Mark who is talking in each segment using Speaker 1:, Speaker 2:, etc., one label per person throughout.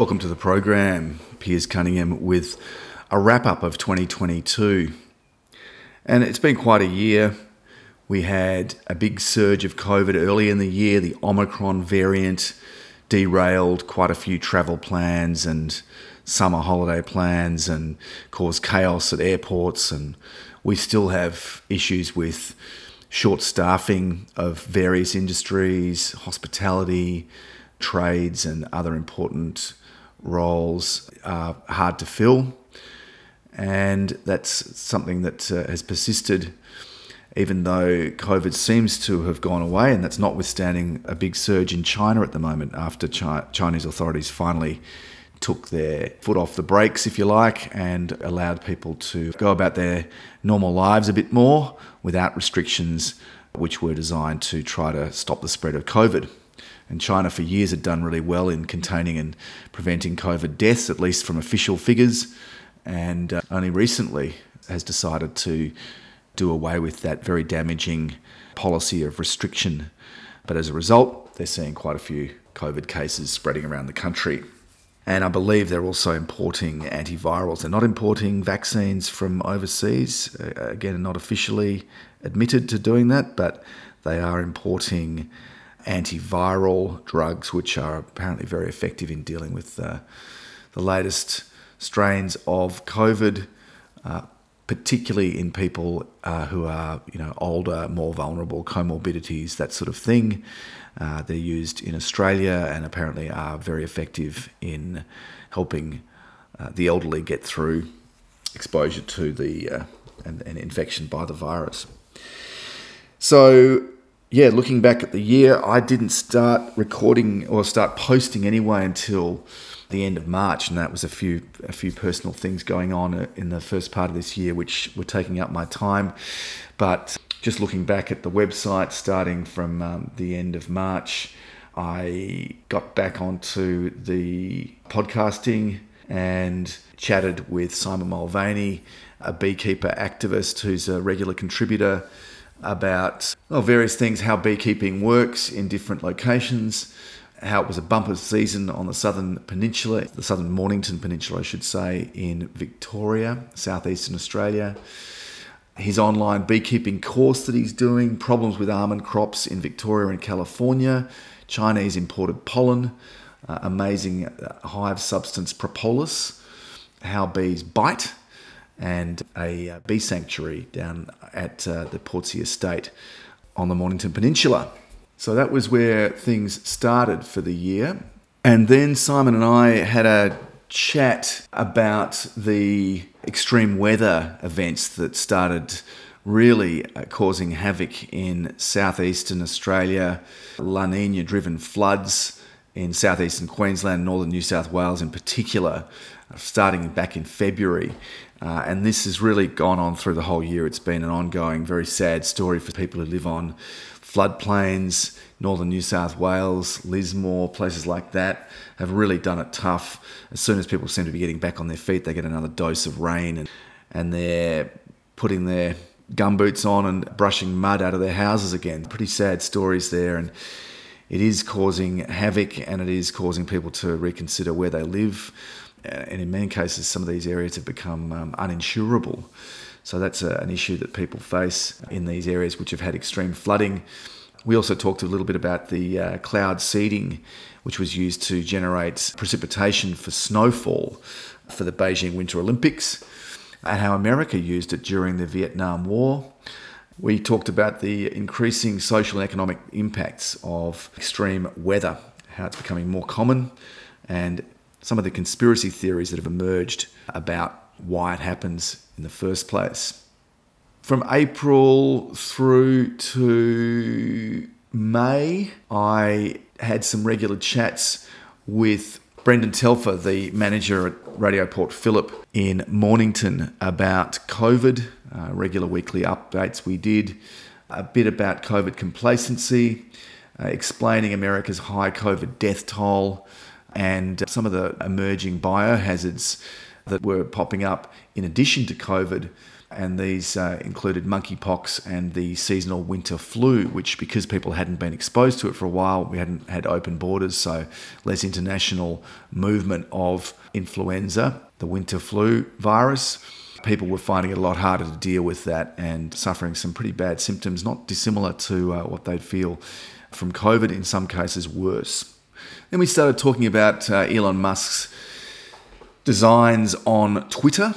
Speaker 1: Welcome to the program. Piers Cunningham with a wrap up of 2022. And it's been quite a year. We had a big surge of COVID early in the year. The Omicron variant derailed quite a few travel plans and summer holiday plans and caused chaos at airports. And we still have issues with short staffing of various industries, hospitality, trades, and other important roles are hard to fill. And that's something that uh, has persisted even though COVID seems to have gone away, and that's notwithstanding a big surge in China at the moment after Chi- Chinese authorities finally took their foot off the brakes, if you like, and allowed people to go about their normal lives a bit more without restrictions, which were designed to try to stop the spread of COVID. And China, for years, had done really well in containing and preventing COVID deaths, at least from official figures, and uh, only recently has decided to do away with that very damaging policy of restriction. But as a result, they're seeing quite a few COVID cases spreading around the country. And I believe they're also importing antivirals. They're not importing vaccines from overseas, again, not officially admitted to doing that, but they are importing antiviral drugs, which are apparently very effective in dealing with uh, the latest strains of COVID. Uh, particularly in people uh, who are you know older, more vulnerable, comorbidities, that sort of thing. Uh, they're used in Australia and apparently are very effective in helping uh, the elderly get through exposure to the uh, and, and infection by the virus. So yeah, looking back at the year, I didn't start recording or start posting anyway until the end of March, and that was a few a few personal things going on in the first part of this year, which were taking up my time. But just looking back at the website, starting from um, the end of March, I got back onto the podcasting and chatted with Simon Mulvaney, a beekeeper activist who's a regular contributor, about well, various things, how beekeeping works in different locations how it was a bumper season on the southern peninsula, the southern Mornington Peninsula, I should say, in Victoria, southeastern Australia. His online beekeeping course that he's doing, problems with almond crops in Victoria and California, Chinese imported pollen, uh, amazing uh, hive substance propolis, how bees bite, and a uh, bee sanctuary down at uh, the Portsea Estate on the Mornington Peninsula. So that was where things started for the year. And then Simon and I had a chat about the extreme weather events that started really uh, causing havoc in southeastern Australia, La Nina driven floods in southeastern Queensland, northern New South Wales in particular, starting back in February. Uh, and this has really gone on through the whole year. It's been an ongoing, very sad story for people who live on floodplains, northern New South Wales, Lismore, places like that have really done it tough. As soon as people seem to be getting back on their feet, they get another dose of rain and, and they're putting their gumboots on and brushing mud out of their houses again. Pretty sad stories there. And it is causing havoc and it is causing people to reconsider where they live. And in many cases, some of these areas have become um, uninsurable. So that's a, an issue that people face in these areas which have had extreme flooding. We also talked a little bit about the uh, cloud seeding, which was used to generate precipitation for snowfall for the Beijing Winter Olympics, and how America used it during the Vietnam War. We talked about the increasing social and economic impacts of extreme weather, how it's becoming more common, and some of the conspiracy theories that have emerged about why it happens in the first place. From April through to May, I had some regular chats with Brendan Telfer, the manager at Radio Port Phillip in Mornington, about COVID, uh, regular weekly updates we did, a bit about COVID complacency, uh, explaining America's high COVID death toll, and some of the emerging biohazards that were popping up in addition to COVID and these uh, included monkeypox and the seasonal winter flu, which, because people hadn't been exposed to it for a while, we hadn't had open borders, so less international movement of influenza, the winter flu virus. People were finding it a lot harder to deal with that and suffering some pretty bad symptoms, not dissimilar to uh, what they'd feel from COVID, in some cases worse. Then we started talking about uh, Elon Musk's designs on Twitter,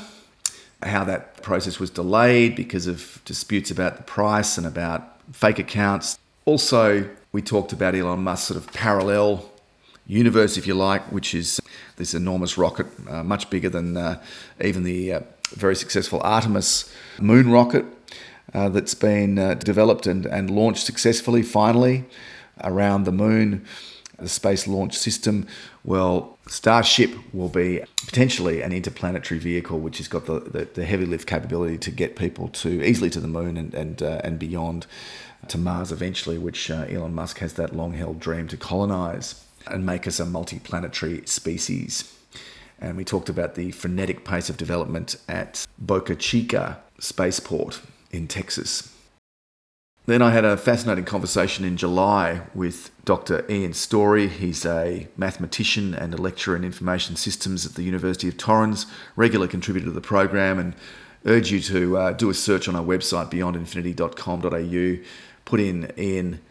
Speaker 1: how that process was delayed because of disputes about the price and about fake accounts. Also, we talked about Elon Musk's sort of parallel universe, if you like, which is this enormous rocket, uh, much bigger than uh, even the uh, very successful Artemis moon rocket uh, that's been uh, developed and, and launched successfully finally around the moon the Space Launch System. Well, Starship will be potentially an interplanetary vehicle which has got the, the, the heavy lift capability to get people to easily to the moon and, and, uh, and beyond to Mars eventually, which uh, Elon Musk has that long held dream to colonize and make us a multi-planetary species. And we talked about the frenetic pace of development at Boca Chica spaceport in Texas. Then I had a fascinating conversation in July with Dr. Ian Storey. He's a mathematician and a lecturer in information systems at the University of Torrens, regular contributor to the program, and urge you to uh, do a search on our website beyondinfinity.com.au. Put in Ian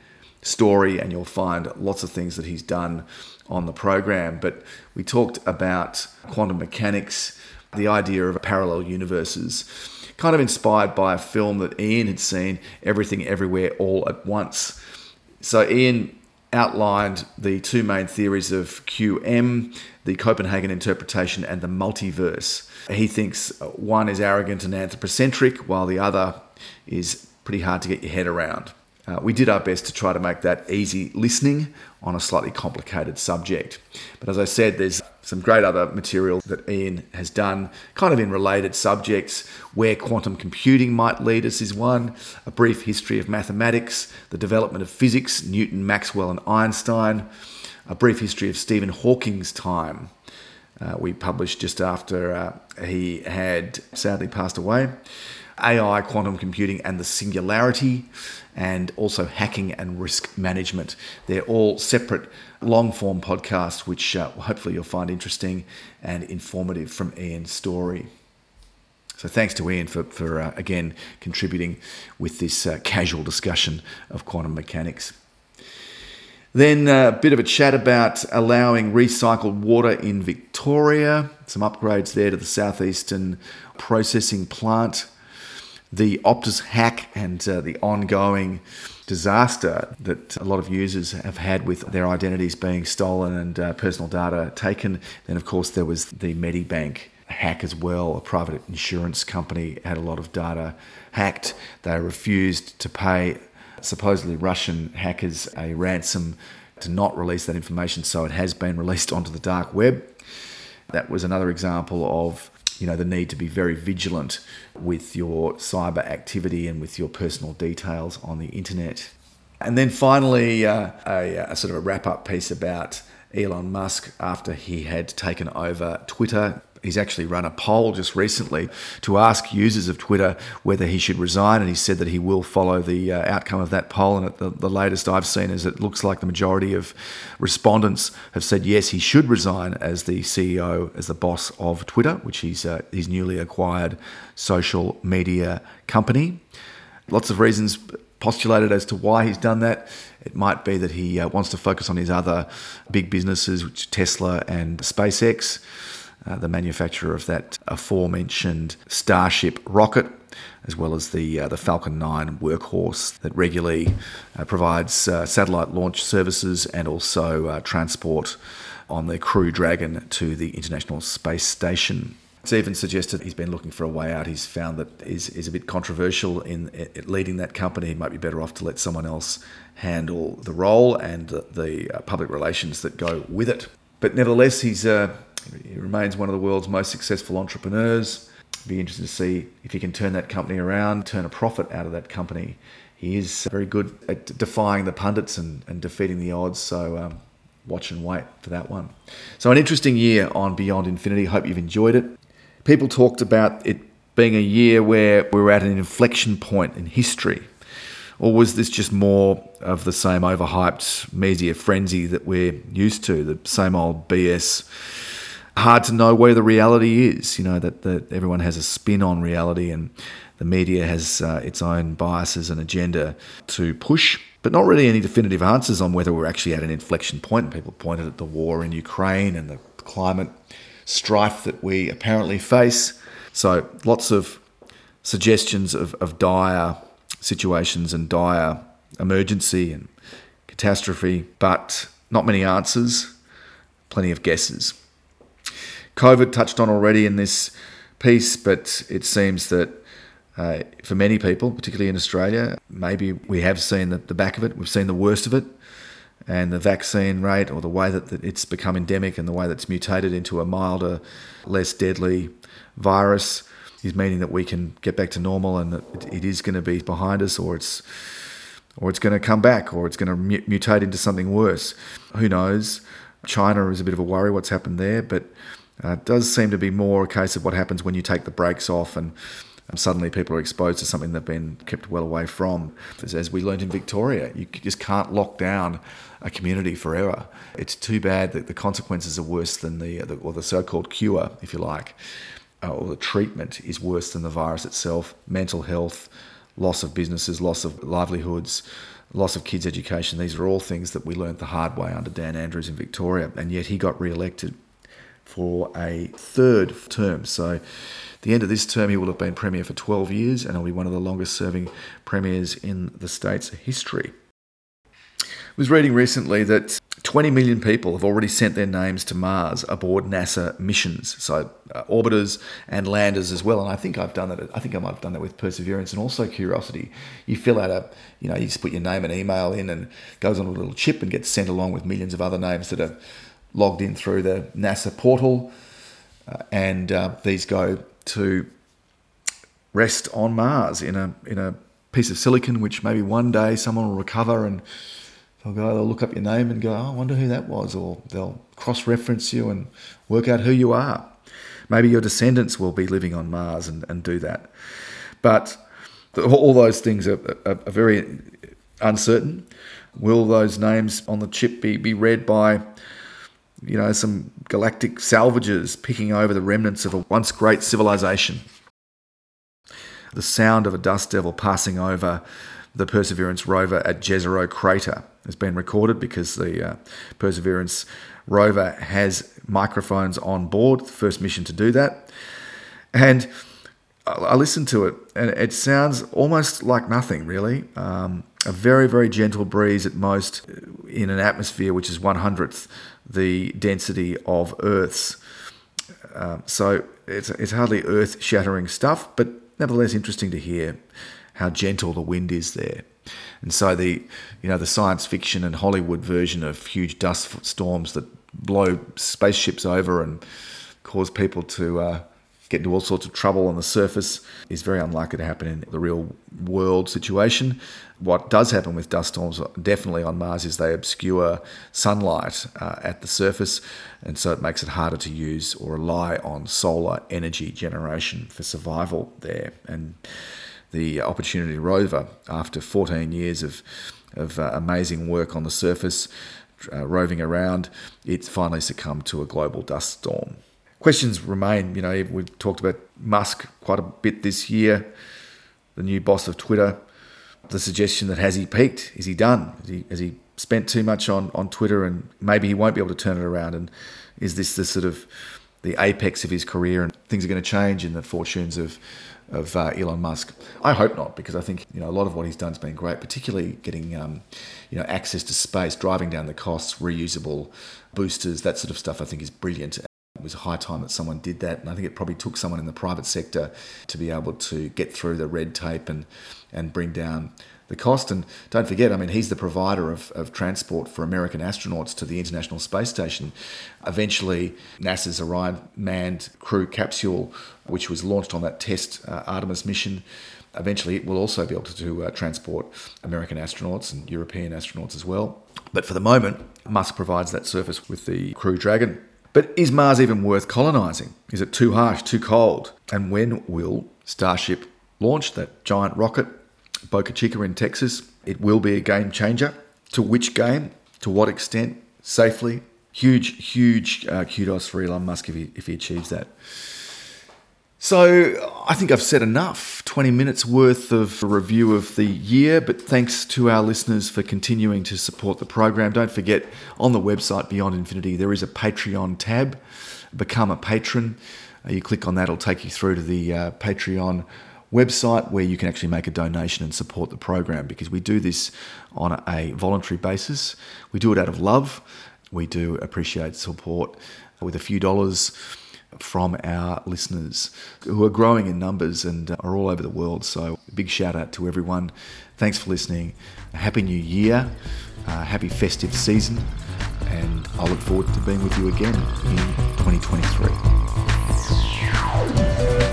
Speaker 1: Storey, and you'll find lots of things that he's done on the program. But we talked about quantum mechanics, the idea of parallel universes kind of inspired by a film that Ian had seen, Everything Everywhere All at Once. So Ian outlined the two main theories of QM, the Copenhagen interpretation, and the multiverse. He thinks one is arrogant and anthropocentric, while the other is pretty hard to get your head around. Uh, we did our best to try to make that easy listening on a slightly complicated subject. But as I said, there's some great other material that Ian has done, kind of in related subjects. Where quantum computing might lead us is one, a brief history of mathematics, the development of physics, Newton, Maxwell, and Einstein, a brief history of Stephen Hawking's time. Uh, we published just after uh, he had sadly passed away. AI, quantum computing, and the singularity, and also hacking and risk management. They're all separate long form podcasts, which uh, hopefully you'll find interesting and informative from Ian's story. So thanks to Ian for, for uh, again contributing with this uh, casual discussion of quantum mechanics. Then uh, a bit of a chat about allowing recycled water in Victoria, some upgrades there to the southeastern processing plant the Optus hack and uh, the ongoing disaster that a lot of users have had with their identities being stolen and uh, personal data taken. Then, of course, there was the Medibank hack as well. A private insurance company had a lot of data hacked. They refused to pay supposedly Russian hackers a ransom to not release that information, so it has been released onto the dark web. That was another example of you know the need to be very vigilant with your cyber activity and with your personal details on the internet. And then finally, uh, a, a sort of a wrap up piece about Elon Musk after he had taken over Twitter he's actually run a poll just recently to ask users of Twitter whether he should resign, and he said that he will follow the uh, outcome of that poll. And the, the latest I've seen is it looks like the majority of respondents have said yes, he should resign as the CEO, as the boss of Twitter, which he's uh, his newly acquired social media company. Lots of reasons postulated as to why he's done that. It might be that he uh, wants to focus on his other big businesses, which Tesla and SpaceX. Uh, the manufacturer of that aforementioned Starship rocket, as well as the uh, the Falcon 9 workhorse that regularly uh, provides uh, satellite launch services and also uh, transport on the Crew Dragon to the International Space Station. It's even suggested he's been looking for a way out. He's found that is is a bit controversial in, in leading that company. He might be better off to let someone else handle the role and the, the public relations that go with it. But nevertheless, he's he remains one of the world's most successful entrepreneurs. Be interested to see if he can turn that company around, turn a profit out of that company. He is very good at defying the pundits and, and defeating the odds. So um, watch and wait for that one. So, an interesting year on Beyond Infinity. Hope you've enjoyed it. People talked about it being a year where we were at an inflection point in history? Or was this just more of the same overhyped media frenzy that we're used to, the same old BS? Hard to know where the reality is, you know, that, that everyone has a spin on reality and the media has uh, its own biases and agenda to push, but not really any definitive answers on whether we're actually at an inflection point. People pointed at the war in Ukraine and the climate strife that we apparently face. So, lots of suggestions of, of dire situations and dire emergency and catastrophe, but not many answers, plenty of guesses. COVID touched on already in this piece, but it seems that uh, for many people, particularly in Australia, maybe we have seen the, the back of it, we've seen the worst of it, and the vaccine rate or the way that, that it's become endemic and the way that it's mutated into a milder, less deadly virus is meaning that we can get back to normal and that it, it is going to be behind us or it's or it's going to come back or it's going to mutate into something worse. Who knows? China is a bit of a worry what's happened there, but uh, it does seem to be more a case of what happens when you take the brakes off and suddenly people are exposed to something they've been kept well away from. As we learned in Victoria, you just can't lock down a community forever. It's too bad that the consequences are worse than the, or the so-called cure, if you like uh, or the treatment is worse than the virus itself. Mental health, loss of businesses, loss of livelihoods, loss of kids' education. These are all things that we learned the hard way under Dan Andrews in Victoria, and yet he got re-elected for a third term. So, the end of this term, he will have been premier for 12 years, and he'll be one of the longest-serving premiers in the state's history. I was reading recently that 20 million people have already sent their names to Mars aboard NASA missions, so uh, orbiters and landers as well. And I think I've done that. I think I might have done that with Perseverance and also Curiosity. You fill out a, you know, you just put your name and email in, and goes on a little chip and gets sent along with millions of other names that are logged in through the NASA portal, uh, and uh, these go to rest on Mars in a in a piece of silicon, which maybe one day someone will recover and they'll go, they'll look up your name and go, oh, I wonder who that was, or they'll cross reference you and work out who you are. Maybe your descendants will be living on Mars and, and do that. But all those things are, are, are very uncertain. Will those names on the chip be, be read by, you know, some galactic salvagers picking over the remnants of a once great civilization? The sound of a dust devil passing over the Perseverance rover at Jezero crater has been recorded because the uh, Perseverance rover has microphones on board, the first mission to do that. And I listened to it, and it sounds almost like nothing, really. Um, a very, very gentle breeze at most in an atmosphere which is one hundredth the density of Earth's. Uh, so it's, it's hardly earth shattering stuff, but nevertheless interesting to hear how gentle the wind is there. And so the you know the science fiction and Hollywood version of huge dust storms that blow spaceships over and cause people to uh, get into all sorts of trouble on the surface is very unlikely to happen in the real world situation. What does happen with dust storms, definitely on Mars, is they obscure sunlight uh, at the surface, and so it makes it harder to use or rely on solar energy generation for survival there. And the Opportunity rover, after 14 years of, of uh, amazing work on the surface, uh, roving around, it's finally succumbed to a global dust storm. Questions remain. You know, we've talked about Musk quite a bit this year, the new boss of Twitter. The suggestion that has he peaked? Is he done? Has he, has he spent too much on, on Twitter and maybe he won't be able to turn it around? And is this the sort of the apex of his career and things are going to change in the fortunes of of uh, Elon Musk. I hope not, because I think you know a lot of what he's done has been great, particularly getting um, you know access to space, driving down the costs, reusable boosters, that sort of stuff. I think is brilliant. It was a high time that someone did that, and I think it probably took someone in the private sector to be able to get through the red tape and and bring down the cost. And don't forget, I mean, he's the provider of, of transport for American astronauts to the International Space Station. Eventually, NASA's Orion manned crew capsule, which was launched on that test uh, Artemis mission, eventually it will also be able to, uh, transport American astronauts and European astronauts as well. But for the moment, Musk provides that service with the Crew Dragon. But is Mars even worth colonising? Is it too harsh, too cold? And when will Starship launch that giant rocket, Boca Chica in Texas. It will be a game changer. To which game? To what extent? Safely? Huge, huge uh, kudos for Elon Musk if he, if he achieves that. So I think I've said enough. 20 minutes worth of review of the year, but thanks to our listeners for continuing to support the program. Don't forget on the website Beyond Infinity, there is a Patreon tab. Become a patron. Uh, you click on that, it'll take you through to the uh, Patreon website where you can actually make a donation and support the program because we do this on a voluntary basis. We do it out of love. We do appreciate support with a few dollars from our listeners who are growing in numbers and are all over the world. So, big shout out to everyone. Thanks for listening. Happy New Year. Uh, happy festive season. And I look forward to being with you again in 2023.